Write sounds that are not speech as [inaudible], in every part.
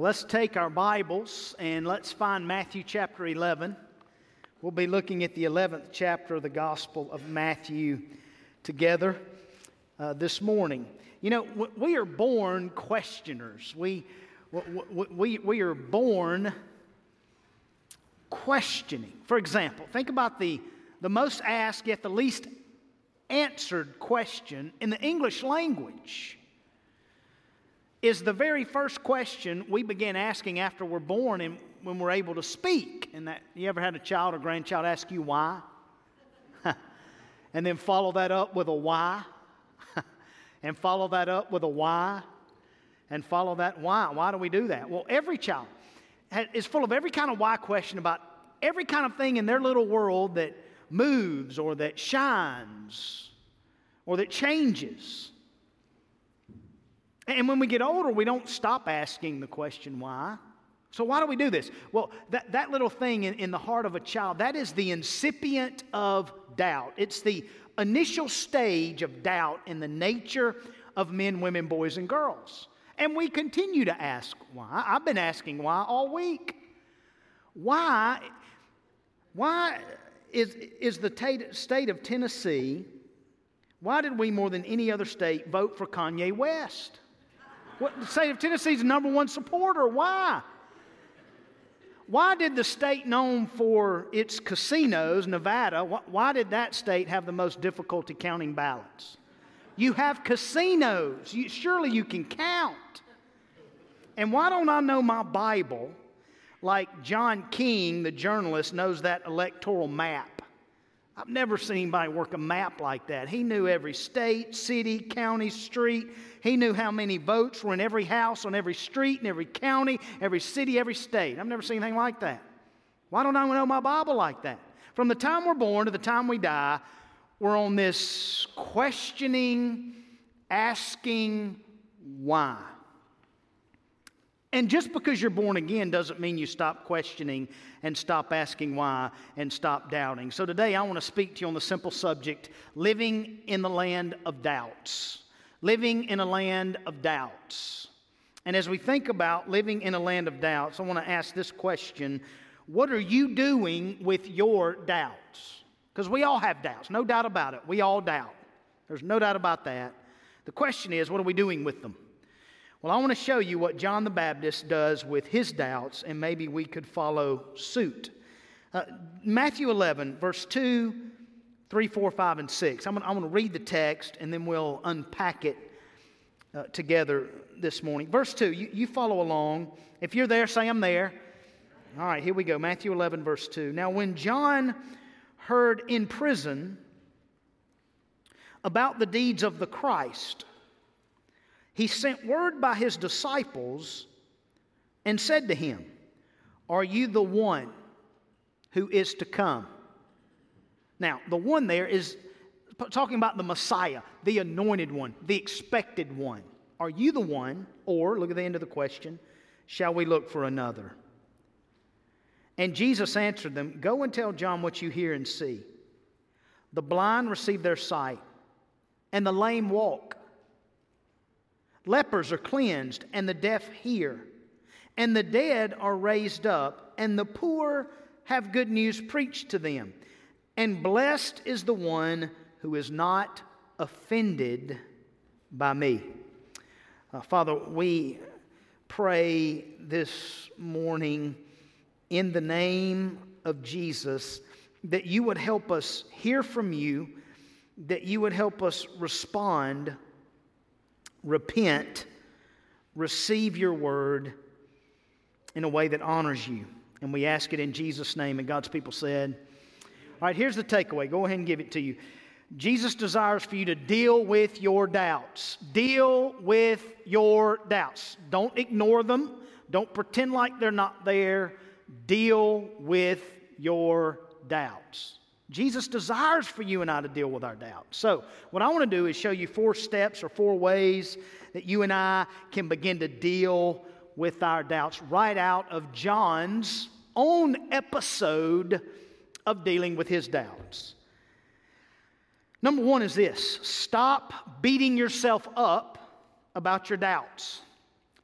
Let's take our Bibles and let's find Matthew chapter 11. We'll be looking at the 11th chapter of the Gospel of Matthew together uh, this morning. You know, we are born questioners. We, we, we are born questioning. For example, think about the, the most asked yet the least answered question in the English language is the very first question we begin asking after we're born and when we're able to speak. And that you ever had a child or grandchild ask you why? [laughs] and then follow that up with a why? [laughs] and follow that up with a why? And follow that why? Why do we do that? Well, every child is full of every kind of why question about every kind of thing in their little world that moves or that shines or that changes. And when we get older, we don't stop asking the question why. So, why do we do this? Well, that, that little thing in, in the heart of a child, that is the incipient of doubt. It's the initial stage of doubt in the nature of men, women, boys, and girls. And we continue to ask why. I've been asking why all week. Why, why is, is the state of Tennessee, why did we more than any other state vote for Kanye West? What, the state of Tennessee's number one supporter. Why? Why did the state known for its casinos, Nevada, why did that state have the most difficulty counting ballots? You have casinos. You, surely you can count. And why don't I know my Bible like John King, the journalist, knows that electoral map? I've never seen anybody work a map like that. He knew every state, city, county, street. He knew how many votes were in every house, on every street, in every county, every city, every state. I've never seen anything like that. Why don't I know my Bible like that? From the time we're born to the time we die, we're on this questioning, asking why. And just because you're born again doesn't mean you stop questioning and stop asking why and stop doubting. So today I want to speak to you on the simple subject living in the land of doubts. Living in a land of doubts. And as we think about living in a land of doubts, I want to ask this question What are you doing with your doubts? Because we all have doubts, no doubt about it. We all doubt. There's no doubt about that. The question is, what are we doing with them? Well, I want to show you what John the Baptist does with his doubts, and maybe we could follow suit. Uh, Matthew 11, verse 2, 3, 4, 5, and 6. I'm going, to read the text and then we'll unpack it uh, together this morning. Verse 2, you, you follow along. If you're there, say, I'm there. All right, here we go. Matthew 11, verse 2. Now, when John heard in prison about the deeds of the Christ, he sent word by his disciples and said to him, Are you the one who is to come? Now, the one there is talking about the Messiah, the anointed one, the expected one. Are you the one? Or, look at the end of the question, shall we look for another? And Jesus answered them, Go and tell John what you hear and see. The blind receive their sight, and the lame walk Lepers are cleansed, and the deaf hear, and the dead are raised up, and the poor have good news preached to them. And blessed is the one who is not offended by me. Uh, Father, we pray this morning in the name of Jesus that you would help us hear from you, that you would help us respond repent, receive your word in a way that honors you. And we ask it in Jesus' name. And God's people said, All right, here's the takeaway. Go ahead and give it to you. Jesus desires for you to deal with your doubts. Deal with your doubts. Don't ignore them. Don't pretend like they're not there. Deal with your doubts. Jesus desires for you and I to deal with our doubts. So, what I want to do is show you four steps or four ways that you and I can begin to deal with our doubts right out of John's own episode of dealing with his doubts. Number one is this stop beating yourself up about your doubts.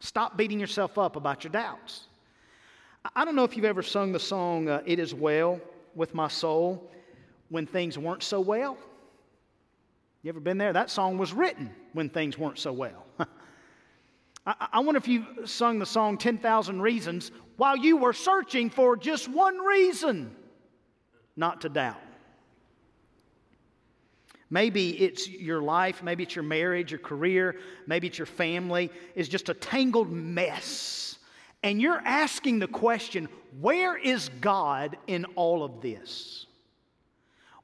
Stop beating yourself up about your doubts. I don't know if you've ever sung the song, uh, It Is Well with My Soul, when things weren't so well. You ever been there? That song was written when things weren't so well. [laughs] I, wonder if you sung the song 10,000 Reasons while you were searching for just one reason not to doubt. Maybe it's your life, maybe it's your marriage, your career, maybe it's your family, is just a tangled mess. And you're asking the question, where is God in all of this?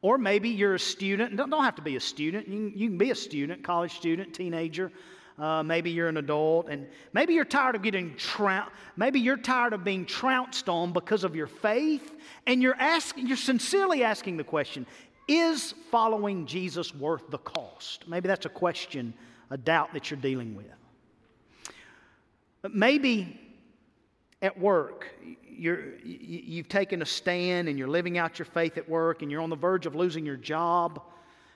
Or maybe you're a student, don't, have to be a student, you can be a student, college student, teenager. Uh, maybe you're an adult, and maybe you're tired of getting trounced. Maybe you're tired of being trounced on because of your faith, and you're asking, you're sincerely asking the question: Is following Jesus worth the cost? Maybe that's a question, a doubt that you're dealing with. But maybe at work, you're, you've taken a stand and you're living out your faith at work, and you're on the verge of losing your job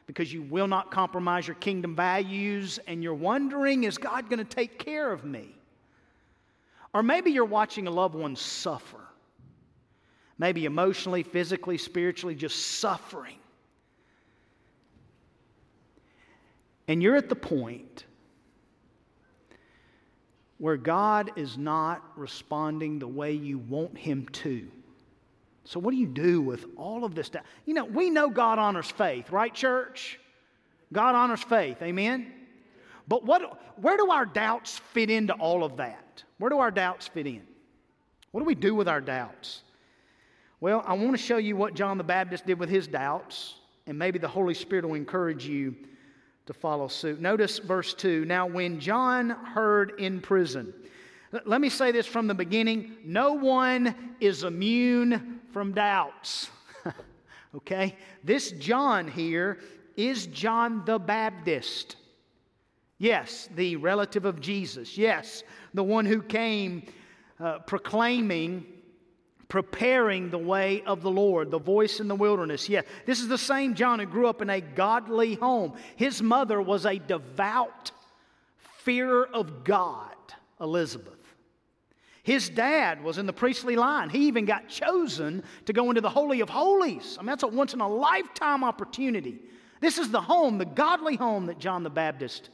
because you will not compromise your kingdom values and you're wondering, is God going to take care of me? Or maybe you're watching a loved one suffer, maybe emotionally, physically, spiritually, just suffering. And you're at the point where God is not responding the way you want Him to. So, what do you do with all of this? Doubt? You know, we know God honors faith, right, church? God honors faith, amen? But what, where do our doubts fit into all of that? Where do our doubts fit in? What do we do with our doubts? Well, I want to show you what John the Baptist did with his doubts, and maybe the Holy Spirit will encourage you to follow suit. Notice verse 2. Now, when John heard in prison, let me say this from the beginning no one is immune from doubts. [laughs] okay? This John here is John the Baptist. Yes, the relative of Jesus. Yes, the one who came uh, proclaiming, preparing the way of the Lord, the voice in the wilderness. Yeah, this is the same John who grew up in a godly home. His mother was a devout, fear of God, Elizabeth. His dad was in the priestly line. He even got chosen to go into the Holy of Holies. I mean, that's a once in a lifetime opportunity. This is the home, the godly home that John the Baptist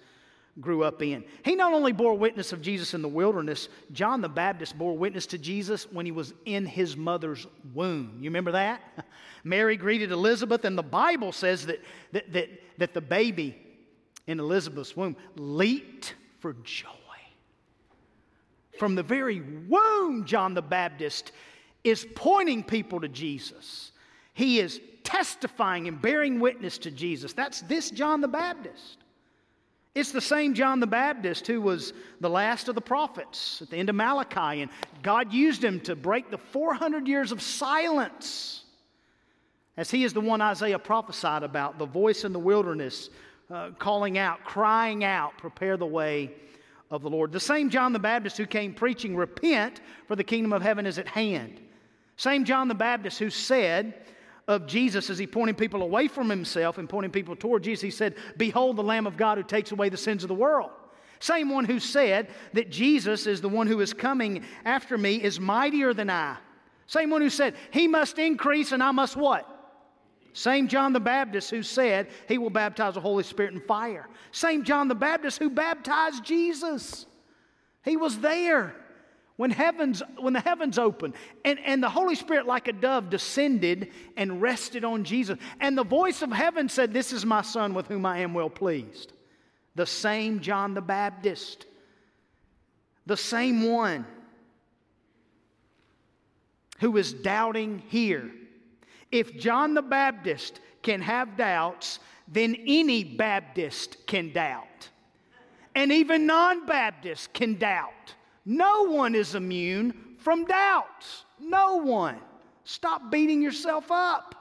grew up in. He not only bore witness of Jesus in the wilderness, John the Baptist bore witness to Jesus when he was in his mother's womb. You remember that? [laughs] Mary greeted Elizabeth, and the Bible says that, that, that, that the baby in Elizabeth's womb leaped for joy. From the very womb, John the Baptist is pointing people to Jesus. He is testifying and bearing witness to Jesus. That's this John the Baptist. It's the same John the Baptist who was the last of the prophets at the end of Malachi, and God used him to break the 400 years of silence. As he is the one Isaiah prophesied about, the voice in the wilderness, uh, calling out, crying out, prepare the way of the Lord. The same John the Baptist who came preaching, Repent, for the kingdom of heaven is at hand. Same John the Baptist who said of Jesus as he pointed people away from himself and pointing people toward Jesus, he said, Behold the Lamb of God who takes away the sins of the world. Same one who said that Jesus is the one who is coming after me is mightier than I. Same one who said, He must increase and I must what? Same John the Baptist who said he will baptize the Holy Spirit in fire. Same John the Baptist who baptized Jesus. He was there when, heavens, when the heavens opened and, and the Holy Spirit, like a dove, descended and rested on Jesus. And the voice of heaven said, This is my Son with whom I am well pleased. The same John the Baptist, the same one who is doubting here if John the Baptist can have doubts, then any Baptist can doubt. And even non Baptists can doubt. No one is immune from doubts. No one. Stop beating yourself up.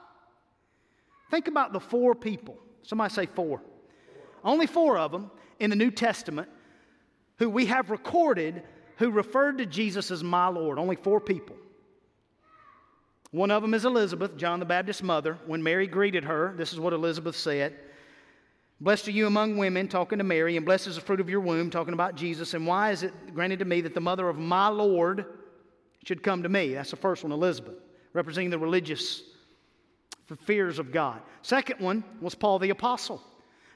Think about the four people. Somebody say four. Only four of them in the New Testament who we have recorded who referred to Jesus as my Lord. Only four people. One of them is Elizabeth, John the Baptist's mother. When Mary greeted her, this is what Elizabeth said Blessed are you among women, talking to Mary, and blessed is the fruit of your womb, talking about Jesus. And why is it granted to me that the mother of my Lord should come to me? That's the first one, Elizabeth, representing the religious fears of God. Second one was Paul the Apostle,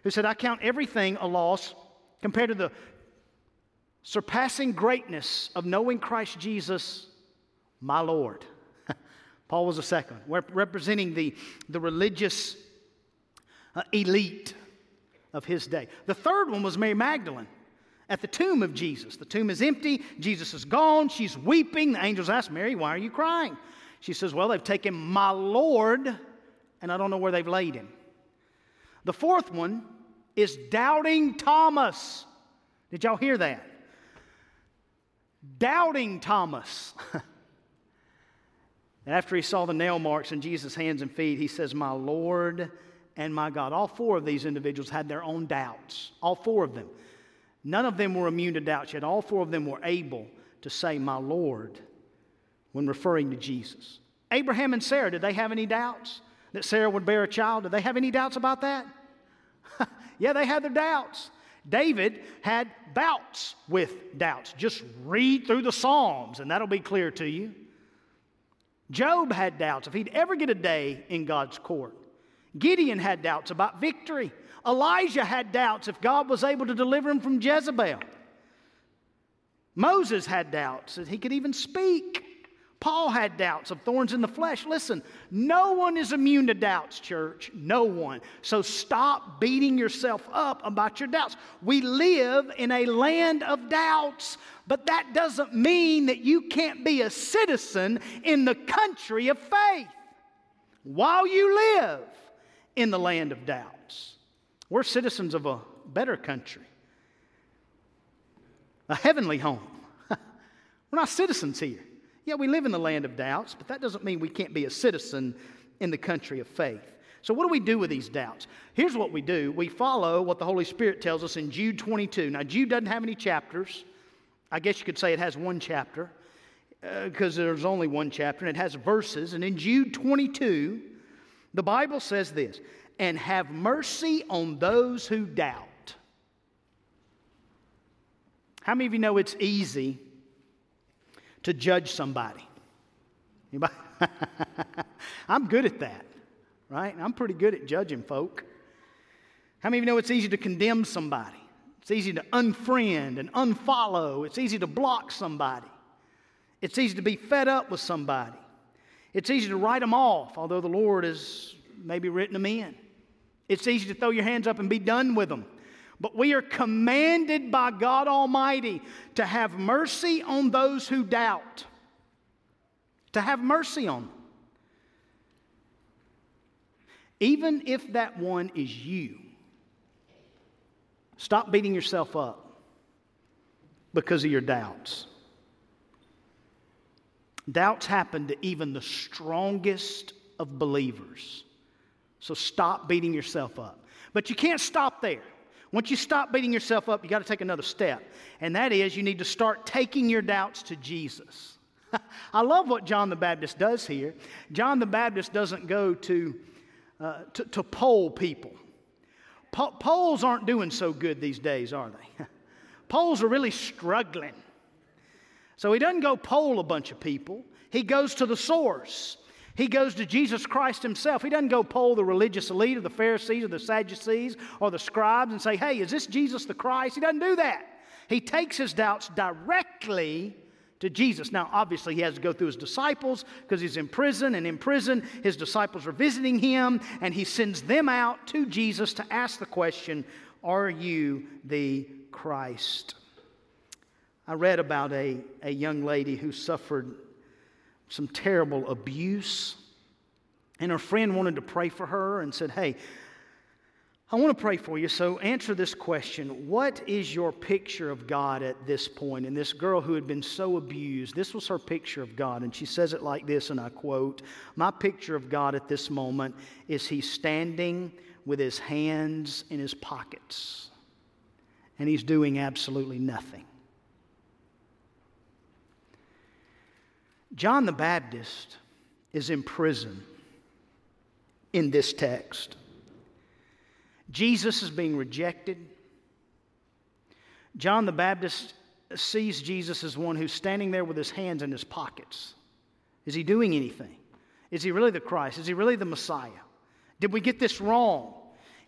who said, I count everything a loss compared to the surpassing greatness of knowing Christ Jesus, my Lord. Paul was the second, representing the, the religious uh, elite of his day. The third one was Mary Magdalene at the tomb of Jesus. The tomb is empty, Jesus is gone, she's weeping. The angels ask Mary, Why are you crying? She says, Well, they've taken my Lord, and I don't know where they've laid him. The fourth one is doubting Thomas. Did y'all hear that? Doubting Thomas. [laughs] And after he saw the nail marks in Jesus' hands and feet, he says, My Lord and my God. All four of these individuals had their own doubts, all four of them. None of them were immune to doubts, yet all four of them were able to say, My Lord, when referring to Jesus. Abraham and Sarah, did they have any doubts that Sarah would bear a child? Did they have any doubts about that? [laughs] yeah, they had their doubts. David had bouts with doubts. Just read through the Psalms, and that'll be clear to you. Job had doubts if he'd ever get a day in God's court. Gideon had doubts about victory. Elijah had doubts if God was able to deliver him from Jezebel. Moses had doubts that he could even speak. Paul had doubts of thorns in the flesh. Listen, no one is immune to doubts, church. No one. So stop beating yourself up about your doubts. We live in a land of doubts, but that doesn't mean that you can't be a citizen in the country of faith while you live in the land of doubts. We're citizens of a better country, a heavenly home. [laughs] We're not citizens here. Yeah, we live in the land of doubts, but that doesn't mean we can't be a citizen in the country of faith. So, what do we do with these doubts? Here's what we do we follow what the Holy Spirit tells us in Jude 22. Now, Jude doesn't have any chapters. I guess you could say it has one chapter because uh, there's only one chapter, and it has verses. And in Jude 22, the Bible says this and have mercy on those who doubt. How many of you know it's easy to judge somebody? [laughs] I'm good at that, right? I'm pretty good at judging folk. How many of you know it's easy to condemn somebody? It's easy to unfriend and unfollow. It's easy to block somebody. It's easy to be fed up with somebody. It's easy to write them off, although the Lord has maybe written them in. It's easy to throw your hands up and be done with them. But we are commanded by God Almighty to have mercy on those who doubt, to have mercy on them. Even if that one is you, stop beating yourself up because of your doubts. Doubts happen to even the strongest of believers. So stop beating yourself up. But you can't stop there. Once you stop beating yourself up, you got to take another step. And that is you need to start taking your doubts to Jesus. [laughs] I love what John the Baptist does here. John the Baptist doesn't go to, uh, to, to poll people. Po- polls aren't doing so good these days, are they? [laughs] polls are really struggling. So he doesn't go poll a bunch of people, he goes to the source. He goes to Jesus Christ himself. He doesn't go poll the religious elite or the Pharisees or the Sadducees or the scribes and say, hey, is this Jesus the Christ? He doesn't do that. He takes his doubts directly to Jesus. Now, obviously, he has to go through his disciples because he's in prison, and in prison, his disciples are visiting him, and he sends them out to Jesus to ask the question Are you the Christ? I read about a, a young lady who suffered some terrible abuse, and her friend wanted to pray for her and said, Hey, I want to pray for you. So answer this question What is your picture of God at this point? And this girl who had been so abused, this was her picture of God. And she says it like this, and I quote My picture of God at this moment is He's standing with His hands in His pockets, and He's doing absolutely nothing. John the Baptist is in prison in this text. Jesus is being rejected. John the Baptist sees Jesus as one who's standing there with his hands in his pockets. Is he doing anything? Is he really the Christ? Is he really the Messiah? Did we get this wrong?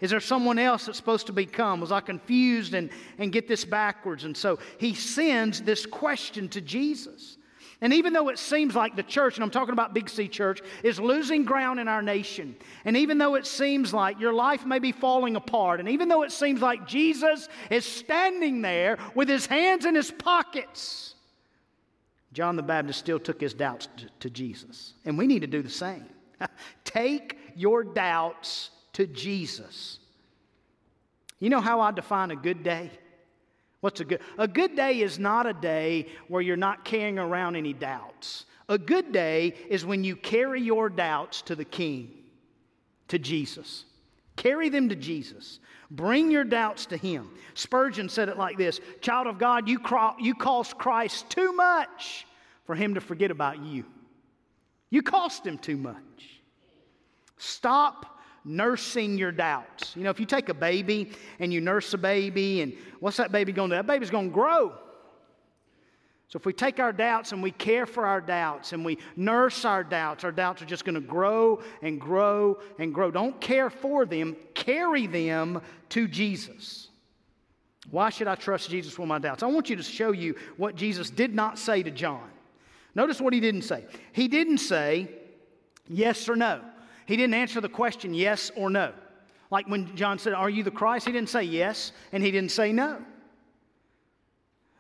Is there someone else that's supposed to become? Was I confused and, and get this backwards? And so he sends this question to Jesus. And even though it seems like the church, and I'm talking about Big C Church, is losing ground in our nation, and even though it seems like your life may be falling apart, and even though it seems like Jesus is standing there with his hands in his pockets, John the Baptist still took his doubts to, to Jesus. And we need to do the same. [laughs] Take your doubts to Jesus. You know how I define a good day? What's a good? A good day is not a day where you're not carrying around any doubts. A good day is when you carry your doubts to the King, to Jesus. Carry them to Jesus. Bring your doubts to Him. Spurgeon said it like this Child of God, you, cro- you cost Christ too much for Him to forget about you. You cost Him too much. Stop nursing your doubts. You know, if you take a baby and you nurse a baby, and what's that baby going to do? That baby's going to grow. So if we take our doubts and we care for our doubts and we nurse our doubts, our doubts are just going to grow and grow and grow. Don't care for them, carry them to Jesus. Why should I trust Jesus with my doubts? I want you to show you what Jesus did not say to John. Notice what he didn't say. He didn't say yes or no. He didn't answer the question yes or no. Like when John said, Are you the Christ? He didn't say yes and he didn't say no.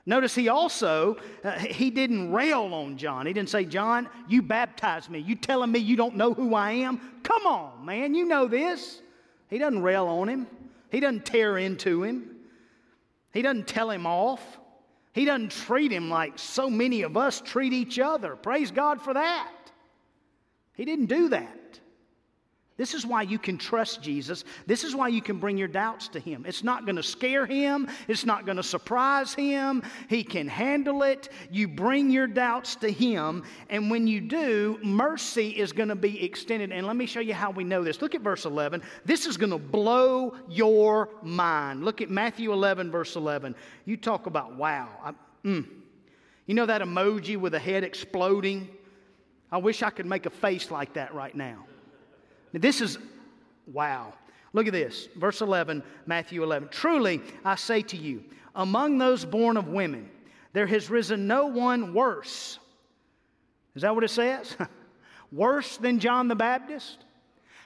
Notice he also, uh, he didn't rail on John. He didn't say, John, you baptized me. You telling me you don't know who I am? Come on, man, you know this. He doesn't rail on him. He doesn't tear into him. He doesn't tell him off. He doesn't treat him like so many of us treat each other. Praise God for that. He didn't do that. This is why you can trust Jesus. This is why you can bring your doubts to Him. It's not going to scare Him, it's not going to surprise Him. He can handle it. You bring your doubts to Him, and when you do, mercy is going to be extended. And let me show you how we know this. Look at verse 11. This is going to blow your mind. Look at Matthew 11, verse 11. You talk about wow. I, mm. You know that emoji with a head exploding? I wish I could make a face like that right now. This is wow. Look at this. Verse 11, Matthew 11. Truly, I say to you, among those born of women, there has risen no one worse. Is that what it says? [laughs] worse than John the Baptist?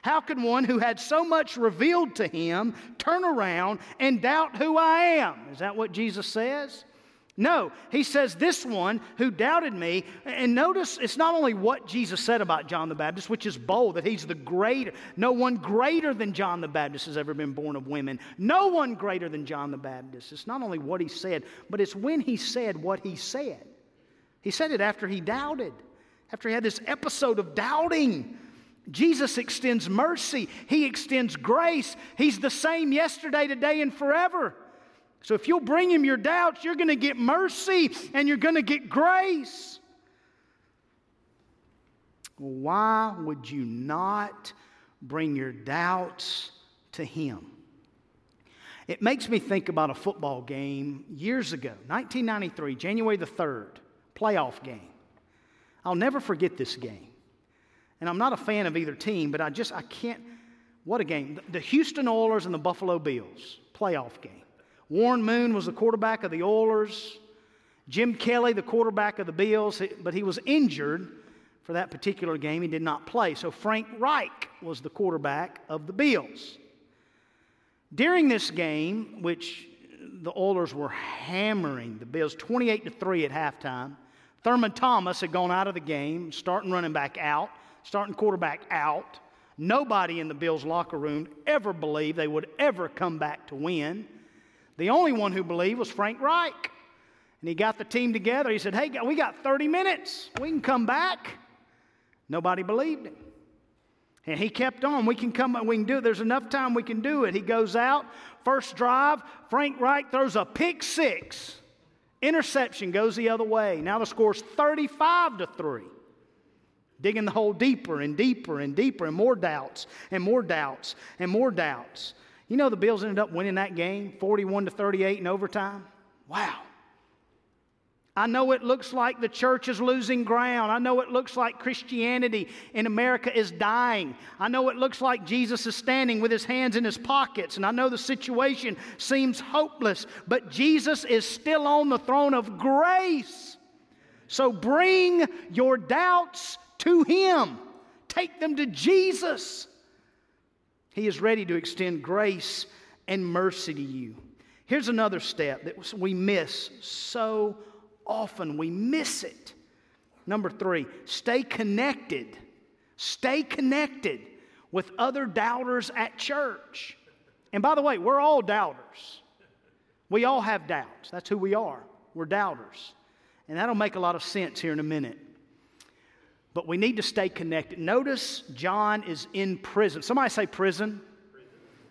How can one who had so much revealed to him turn around and doubt who I am? Is that what Jesus says? No, he says, This one who doubted me. And notice it's not only what Jesus said about John the Baptist, which is bold, that he's the greater. No one greater than John the Baptist has ever been born of women. No one greater than John the Baptist. It's not only what he said, but it's when he said what he said. He said it after he doubted, after he had this episode of doubting. Jesus extends mercy, he extends grace. He's the same yesterday, today, and forever. So if you'll bring him your doubts, you're going to get mercy and you're going to get grace. Why would you not bring your doubts to him? It makes me think about a football game years ago, 1993, January the 3rd, playoff game. I'll never forget this game. And I'm not a fan of either team, but I just, I can't, what a game. The Houston Oilers and the Buffalo Bills, playoff game. Warren Moon was the quarterback of the Oilers. Jim Kelly, the quarterback of the Bills, but he was injured for that particular game. He did not play. So Frank Reich was the quarterback of the Bills. During this game, which the Oilers were hammering the Bills 28 to 3 at halftime, Thurman Thomas had gone out of the game, starting running back out, starting quarterback out. Nobody in the Bills' locker room ever believed they would ever come back to win. The only one who believed was Frank Reich. And he got the team together. He said, Hey, we got 30 minutes. We can come back. Nobody believed him. And he kept on. We can come, we can do it. There's enough time we can do it. He goes out, first drive. Frank Reich throws a pick six. Interception goes the other way. Now the score's 35 to 3. Digging the hole deeper and deeper and deeper, and more doubts and more doubts and more doubts. You know the Bills ended up winning that game 41 to 38 in overtime? Wow. I know it looks like the church is losing ground. I know it looks like Christianity in America is dying. I know it looks like Jesus is standing with his hands in his pockets. And I know the situation seems hopeless. But Jesus is still on the throne of grace. So bring your doubts to him, take them to Jesus. He is ready to extend grace and mercy to you. Here's another step that we miss so often. We miss it. Number three, stay connected. Stay connected with other doubters at church. And by the way, we're all doubters. We all have doubts. That's who we are. We're doubters. And that'll make a lot of sense here in a minute. But we need to stay connected. Notice John is in prison. Somebody say prison.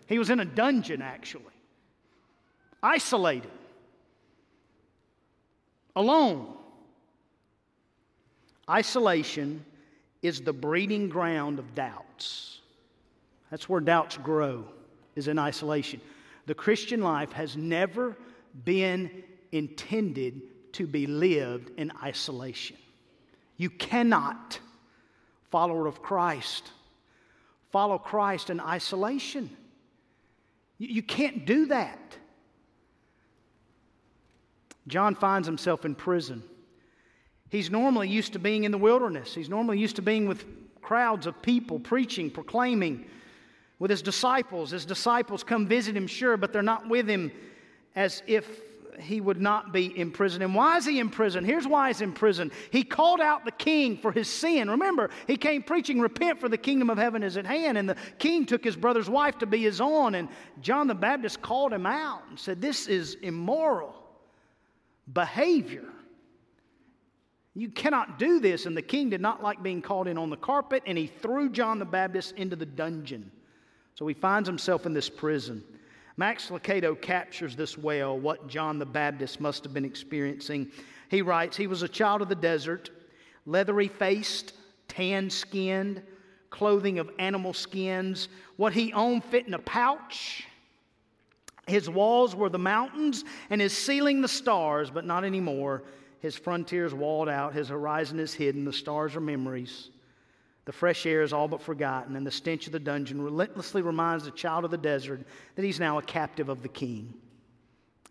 He was in a dungeon, actually, isolated, alone. Isolation is the breeding ground of doubts. That's where doubts grow, is in isolation. The Christian life has never been intended to be lived in isolation. You cannot, follower of Christ, follow Christ in isolation. You can't do that. John finds himself in prison. He's normally used to being in the wilderness. He's normally used to being with crowds of people preaching, proclaiming with his disciples. His disciples come visit him, sure, but they're not with him as if he would not be in prison. And why is he in prison? Here's why he's in prison. He called out the king for his sin. Remember, he came preaching, Repent, for the kingdom of heaven is at hand. And the king took his brother's wife to be his own. And John the Baptist called him out and said, This is immoral behavior. You cannot do this. And the king did not like being called in on the carpet, and he threw John the Baptist into the dungeon. So he finds himself in this prison. Max Lucado captures this well what John the Baptist must have been experiencing. He writes, He was a child of the desert, leathery faced, tan skinned, clothing of animal skins. What he owned fit in a pouch. His walls were the mountains, and his ceiling the stars, but not anymore. His frontiers walled out, his horizon is hidden, the stars are memories. The fresh air is all but forgotten, and the stench of the dungeon relentlessly reminds the child of the desert that he's now a captive of the king.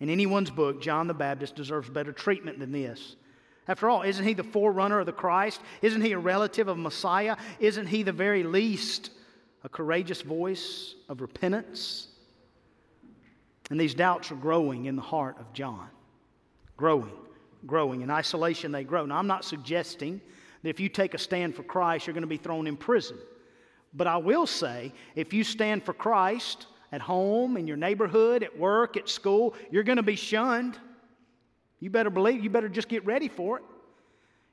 In anyone's book, John the Baptist deserves better treatment than this. After all, isn't he the forerunner of the Christ? Isn't he a relative of Messiah? Isn't he the very least a courageous voice of repentance? And these doubts are growing in the heart of John. Growing, growing. In isolation, they grow. Now, I'm not suggesting if you take a stand for Christ, you're going to be thrown in prison. But I will say, if you stand for Christ at home, in your neighborhood, at work, at school, you're going to be shunned. You better believe, you better just get ready for it.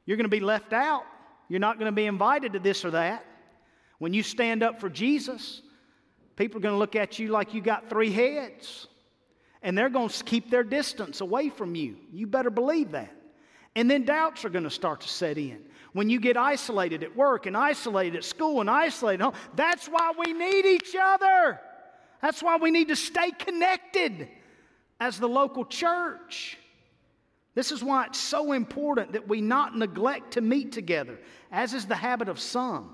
You're going to be left out. You're not going to be invited to this or that. When you stand up for Jesus, people are going to look at you like you got three heads. And they're going to keep their distance away from you. You better believe that. And then doubts are going to start to set in when you get isolated at work and isolated at school and isolated home. That's why we need each other. That's why we need to stay connected as the local church. This is why it's so important that we not neglect to meet together, as is the habit of some.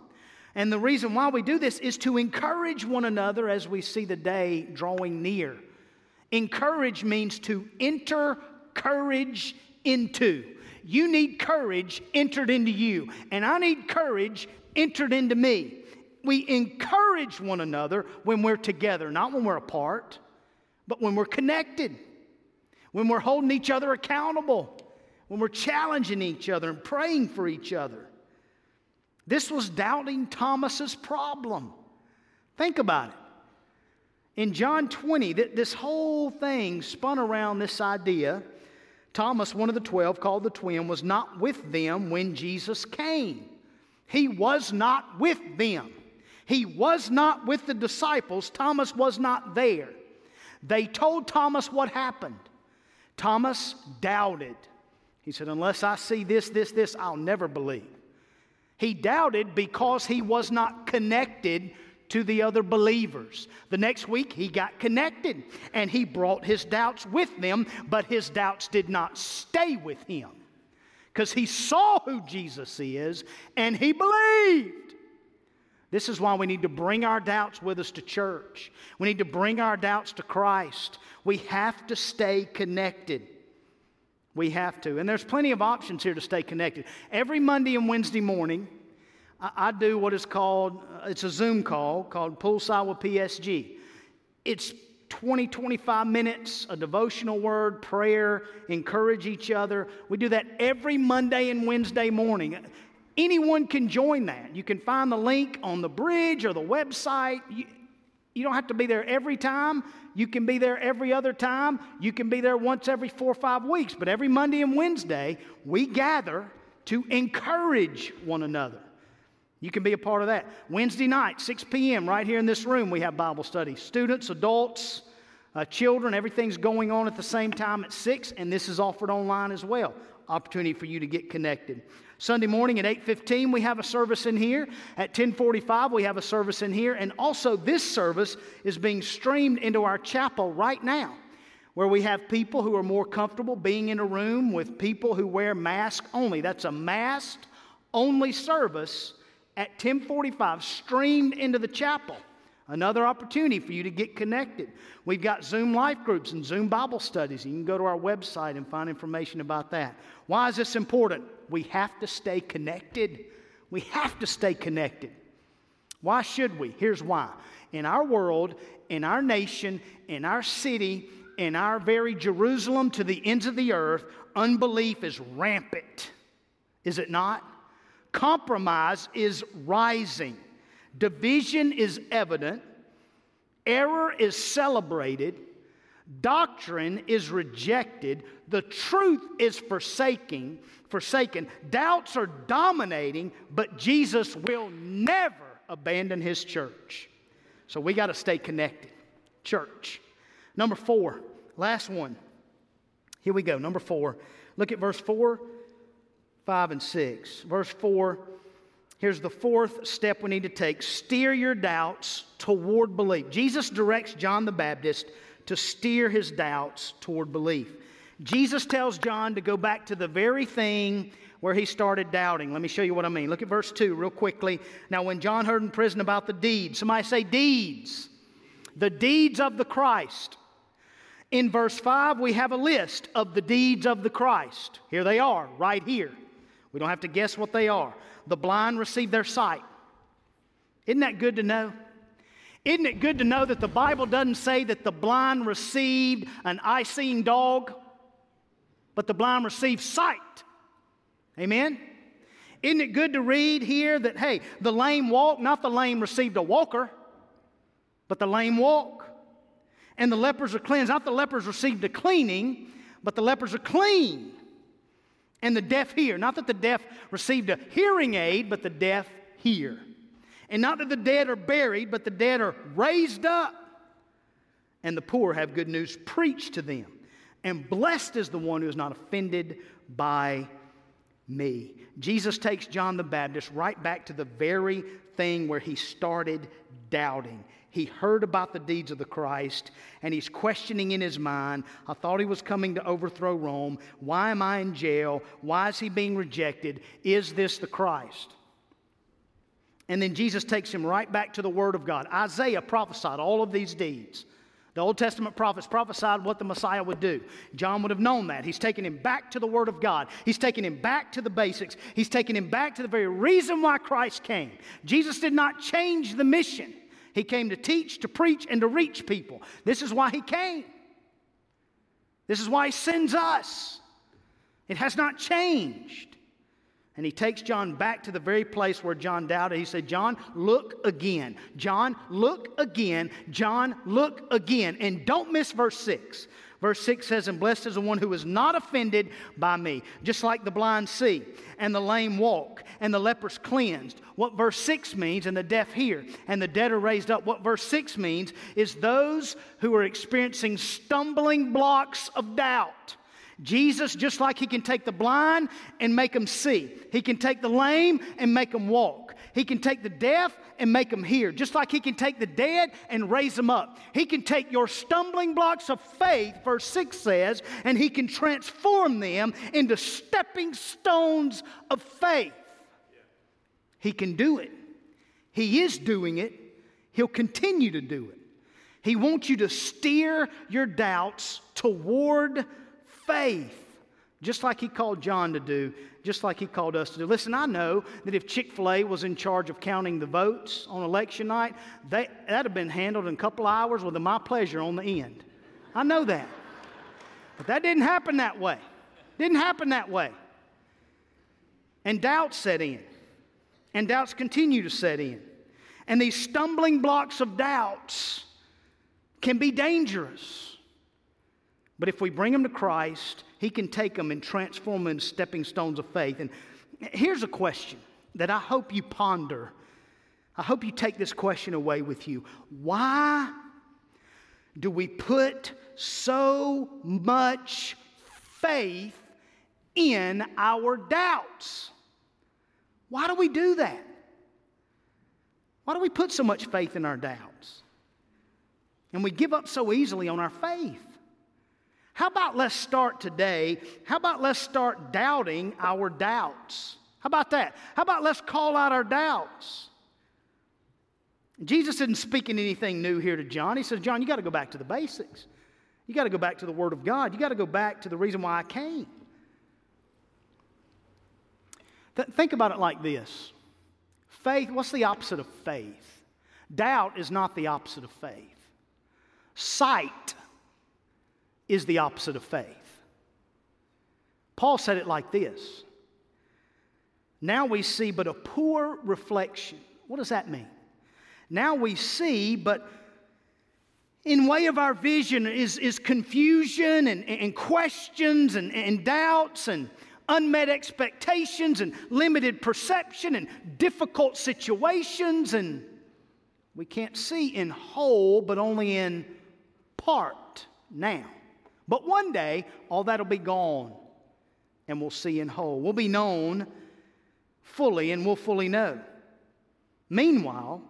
And the reason why we do this is to encourage one another as we see the day drawing near. Encourage means to enter courage into. You need courage entered into you, and I need courage entered into me. We encourage one another when we're together, not when we're apart, but when we're connected, when we're holding each other accountable, when we're challenging each other and praying for each other. This was doubting Thomas's problem. Think about it. In John 20, this whole thing spun around this idea Thomas, one of the twelve, called the twin, was not with them when Jesus came. He was not with them. He was not with the disciples. Thomas was not there. They told Thomas what happened. Thomas doubted. He said, Unless I see this, this, this, I'll never believe. He doubted because he was not connected to the other believers. The next week, he got connected and he brought his doubts with them, but his doubts did not stay with him because he saw who Jesus is and he believed. This is why we need to bring our doubts with us to church. We need to bring our doubts to Christ. We have to stay connected. We have to. And there's plenty of options here to stay connected. Every Monday and Wednesday morning, I, do what is called, uh, it's a Zoom call called Poolside with PSG. It's 20, 25 minutes, a devotional word, prayer, encourage each other. We do that every Monday and Wednesday morning. Anyone can join that. You can find the link on the bridge or the website. You, you don't have to be there every time. You can be there every other time. You can be there once every four or five weeks. But every Monday and Wednesday, we gather to encourage one another. You can be a part of that. Wednesday night, 6 p.m., right here in this room, we have Bible study. Students, adults, uh, children, everything's going on at the same time at 6, and this is offered online as well. Opportunity for you to get connected. Sunday morning at 8:15 we have a service in here. At 10:45 we have a service in here and also this service is being streamed into our chapel right now where we have people who are more comfortable being in a room with people who wear masks only. That's a masked only service at 1045 streamed into the chapel. Another opportunity for you to get connected. We've got zoom life groups and zoom bible studies. You can go to our website and find information about that. Why is this important? We have to stay connected. We have to stay connected. Why should we? Here's why. In our world in our nation in our city in our very jerusalem to the ends of the earth unbelief is rampant. Is it not Compromise is rising, division is evident, error is celebrated, doctrine is rejected, the truth is forsaking, forsaken, doubts are dominating, but Jesus will never abandon his church. So we got to stay connected. Church. Number four, last one. Here we go. Number four. Look at verse 4 5 and 6. Verse 4 here's the fourth step we need to take steer your doubts toward belief. Jesus directs John the Baptist to steer his doubts toward belief. Jesus tells John to go back to the very thing where he started doubting. Let me show you what I mean. Look at verse 2 real quickly. Now, when John heard in prison about the deeds, somebody say deeds, the deeds of the Christ. In verse 5, we have a list of the deeds of the Christ. Here they are, right here. We don't have to guess what they are. The blind receive their sight. Isn't that good to know? Isn't it good to know that the Bible doesn't say that the blind received an eye seeing dog, but the blind received sight? Amen? Isn't it good to read here that, hey, the lame walk, not the lame received a walker, but the lame walk? And the lepers are cleansed, not the lepers received a cleaning, but the lepers are clean and the deaf hear. Not that the deaf received a hearing aid, but the deaf hear. And not that the dead are buried, but the dead are raised up. And the poor have good news preached to them. And blessed is the one who is not offended by me. Jesus takes John the Baptist right back to the very thing where he started doubting. He heard about the deeds of the Christ and he's questioning in his mind. I thought he was coming to overthrow Rome. Why am I in jail? Why is he being rejected? Is this the Christ? And then Jesus takes him right back to the Word of God. Isaiah prophesied all of these deeds. The Old Testament prophets prophesied what the Messiah would do. John would have known that. He's taking him back to the Word of God. He's taking him back to the basics. He's taking him back to the very reason why Christ came. Jesus did not change the mission. He came to teach, to preach, and to reach people. This is why He came. This is why He sends us. It has not changed. And he takes John back to the very place where John doubted. He said, John, look again. John, look again. John, look again. And don't miss verse 6. Verse 6 says, And blessed is the one who is not offended by me, just like the blind see, and the lame walk, and the lepers cleansed. What verse 6 means, and the deaf hear, and the dead are raised up. What verse 6 means is those who are experiencing stumbling blocks of doubt. Jesus, just like He can take the blind and make them see, He can take the lame and make them walk. He can take the deaf and make them hear, just like He can take the dead and raise them up. He can take your stumbling blocks of faith, verse 6 says, and He can transform them into stepping stones of faith. He can do it. He is doing it. He'll continue to do it. He wants you to steer your doubts toward faith, just like He called John to do, just like He called us to do. Listen, I know that if Chick fil A was in charge of counting the votes on election night, they, that'd have been handled in a couple hours with a my pleasure on the end. I know that. But that didn't happen that way. Didn't happen that way. And doubts set in. And doubts continue to set in. And these stumbling blocks of doubts can be dangerous. But if we bring them to Christ, He can take them and transform them into stepping stones of faith. And here's a question that I hope you ponder. I hope you take this question away with you. Why do we put so much faith in our doubts? Why do we do that? Why do we put so much faith in our doubts? And we give up so easily on our faith. How about let's start today? How about let's start doubting our doubts? How about that? How about let's call out our doubts? Jesus isn't speaking anything new here to John. He says, John, you got to go back to the basics. You got to go back to the Word of God. You got to go back to the reason why I came. Th- think about it like this faith, what's the opposite of faith? Doubt is not the opposite of faith. Sight is the opposite of faith. Paul said it like this Now we see but a poor reflection. What does that mean? Now we see, but in way of our vision is, is confusion and, and questions and, and doubts and unmet expectations and limited perception and difficult situations and we can't see in whole but only in part now but one day, all that'll be gone and we'll see in whole. We'll be known fully and we'll fully know. Meanwhile,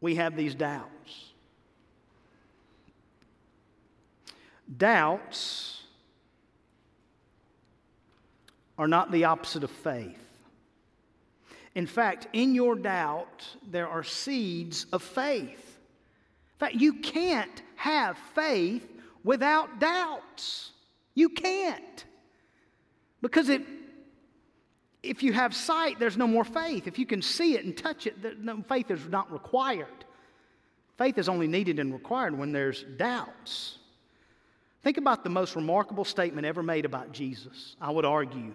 we have these doubts. Doubts are not the opposite of faith. In fact, in your doubt, there are seeds of faith. In fact, you can't have faith without doubts. You can't. Because if, you have sight, there's no more faith. If you can see it and touch it, no, faith is not required. Faith is only needed and required when there's doubts. Think about the most remarkable statement ever made about Jesus, I would argue,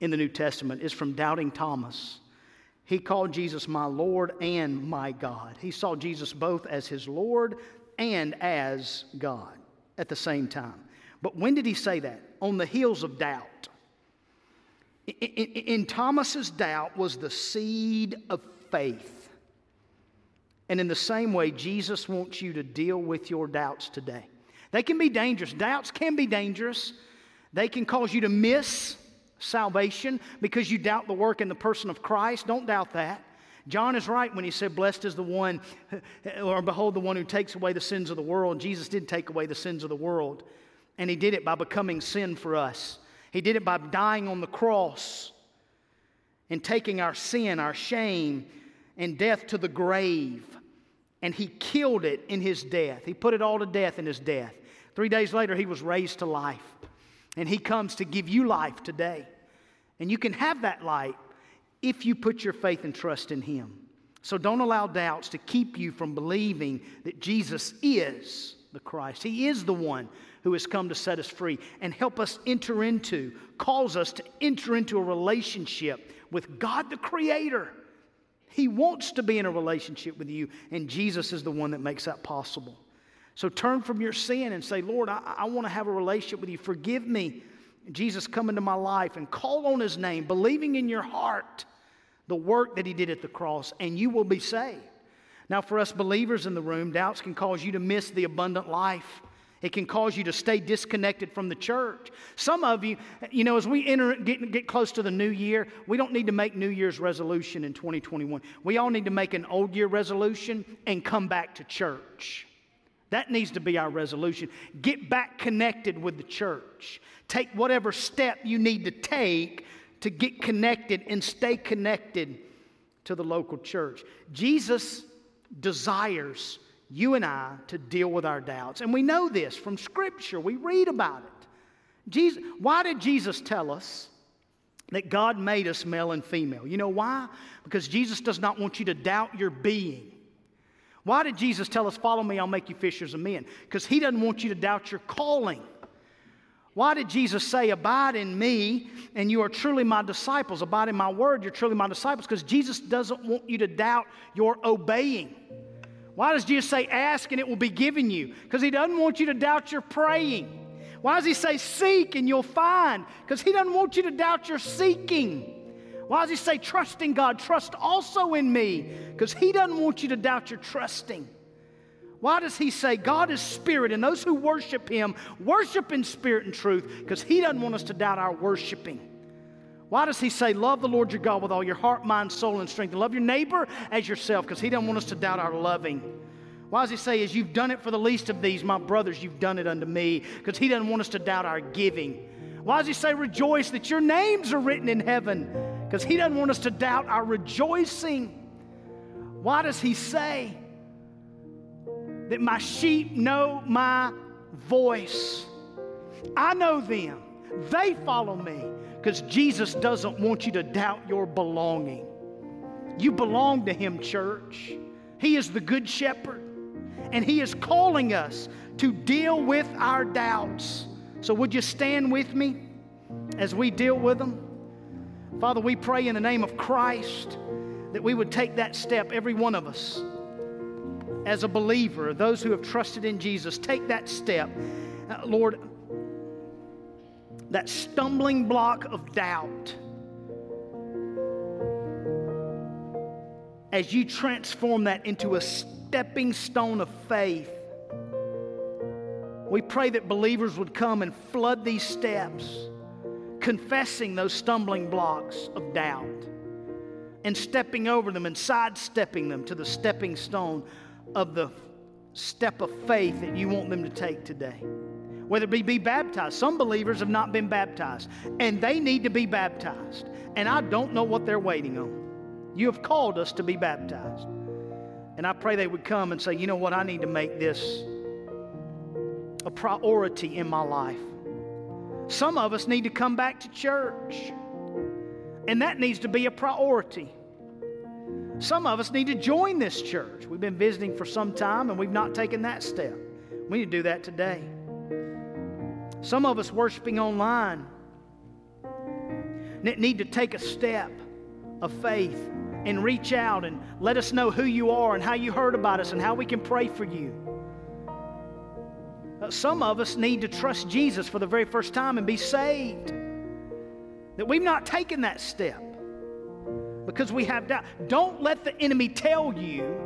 in the New Testament, is from Doubting Thomas. He called Jesus my Lord and my God. He saw Jesus both as his Lord and as God at the same time. But when did he say that? On the heels of doubt. In, in, in Thomas's doubt was the seed of faith. And in the same way, Jesus wants you to deal with your doubts today. They can be dangerous. Doubts can be dangerous. They can cause you to miss salvation because you doubt the work and the person of Christ. Don't doubt that. John is right when he said, Blessed is the one, [laughs] or behold, the one who takes away the sins of the world. Jesus did take away the sins of the world, and he did it by becoming sin for us. He did it by dying on the cross and taking our sin, our shame, and death to the grave. And he killed it in his death. He put it all to death in his death. Three days later, he was raised to life. And he comes to give you life today. And you can have that life if you put your faith and trust in Him. So don't allow doubts to keep you from believing that Jesus is the Christ. He is the one who has come to set us free and help us enter into, calls us to enter into a relationship with God the Creator. He wants to be in a relationship with you, and Jesus is the one that makes that possible. So turn from your sin and say, Lord, I, I want to have a relationship with you. Forgive me. Jesus, come into my life and call on his name, believing in your heart the work that he did at the cross, and you will be saved. Now, for us believers in the room, doubts can cause you to miss the abundant life It can cause you to stay disconnected from the church. Some of you, you know, as we enter, get, get close to the new year, we don't need to make New Year's resolution in 2021. We all need to make an old year resolution and come back to church. That needs to be our resolution. Get back connected with the church. Take whatever step you need to take to get connected and stay connected to the local church. Jesus desires you and I to deal with our doubts. And we know this from Scripture, we read about it. Jesus, why did Jesus tell us that God made us male and female? You know why? Because Jesus does not want you to doubt your being. Why did Jesus tell us, Follow me, I'll make you fishers of men? Because he doesn't want you to doubt your calling. Why did Jesus say, Abide in me, and you are truly my disciples? Abide in my word, you're truly my disciples. Because Jesus doesn't want you to doubt your obeying. Why does Jesus say, ask and it will be given you? Because he doesn't want you to doubt your praying. Why does he say, seek and you'll find? Because he doesn't want you to doubt your seeking. Why does he say, trust in God? Trust also in me. Because he doesn't want you to doubt your trusting. Why does he say God is spirit and those who worship him worship in spirit and truth? Because he doesn't want us to doubt our worshiping. Why does he say, Love the Lord your God with all your heart, mind, soul, and strength? And love your neighbor as yourself, because he doesn't want us to doubt our loving. Why does he say, As you've done it for the least of these, my brothers, you've done it unto me? Because he doesn't want us to doubt our giving. Why does he say, Rejoice that your names are written in heaven? Because he doesn't want us to doubt our rejoicing. Why does he say that my sheep know my voice? I know them, they follow me because Jesus doesn't want you to doubt your belonging. You belong to Him, church. He is the Good Shepherd, and He is calling us to deal with our doubts. So, would you stand with me as we deal with them? Father, we pray in the name of Christ that we would take that step, every one of us, as a believer, those who have trusted in Jesus, take that step. Uh, Lord, that stumbling block of doubt, as you transform that into a stepping stone of faith, we pray that believers would come and flood these steps, confessing those stumbling blocks of doubt and stepping over them and sidestepping them to the stepping stone of the step of faith that you want them to take today whether it be be baptized. Some believers have not been baptized, and they need to be baptized. And I don't know what they're waiting on. You have called us to be baptized. And I pray they would come and say, you know what, I need to make this a priority in my life. Some of us need to come back to church, and that needs to be a priority. Some of us need to join this church. We've been visiting for some time and we've not taken that step. We need to do that today. Some of us worshiping online need to take a step of faith and reach out and let us know who you are and how you heard about us and how we can pray for you. Uh, some of us need to trust Jesus for the very first time and be saved. That we've not taken that step because we have doubt. Don't let the enemy tell you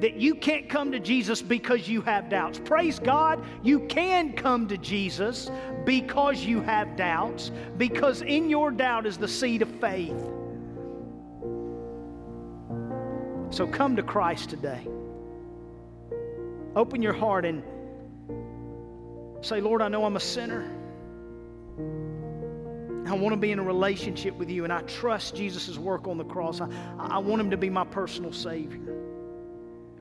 that you can't come to Jesus because you have doubts. Praise God, you can come to Jesus because you have doubts, because in your doubt is the seed of faith. So come to Christ today. Open your heart and say, Lord, I know I'm a sinner. I want to be in a relationship with you, and I trust Jesus' work on the cross. I, I want him to be my personal Savior.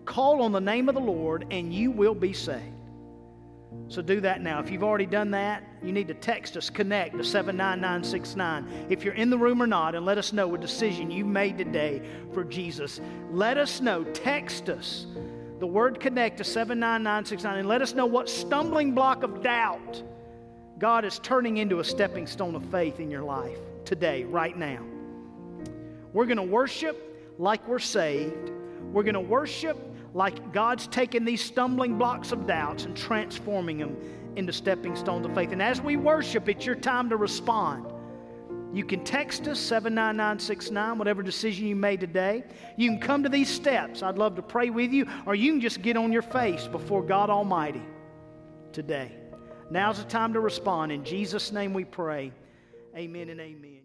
Call on the name of the Lord and you will be saved. So do that now. If you've already done that, you need to text us, connect to 79969. If you're in the room or not, and let us know a decision you made today for Jesus. Let us know. Text us the word connect to 79969 and let us know what stumbling block of doubt God is turning into a stepping stone of faith in your life today, right now. We're going to worship like we're saved. We're going to worship like God's taking these stumbling blocks of doubts and transforming them into stepping stones of faith. And as we worship, it's your time to respond. You can text us 79969, whatever decision you made today. You can come to these steps. I'd love to pray with you, or you can just get on your face before God Almighty today. Now's the time to respond. In Jesus' name we pray. Amen and amen.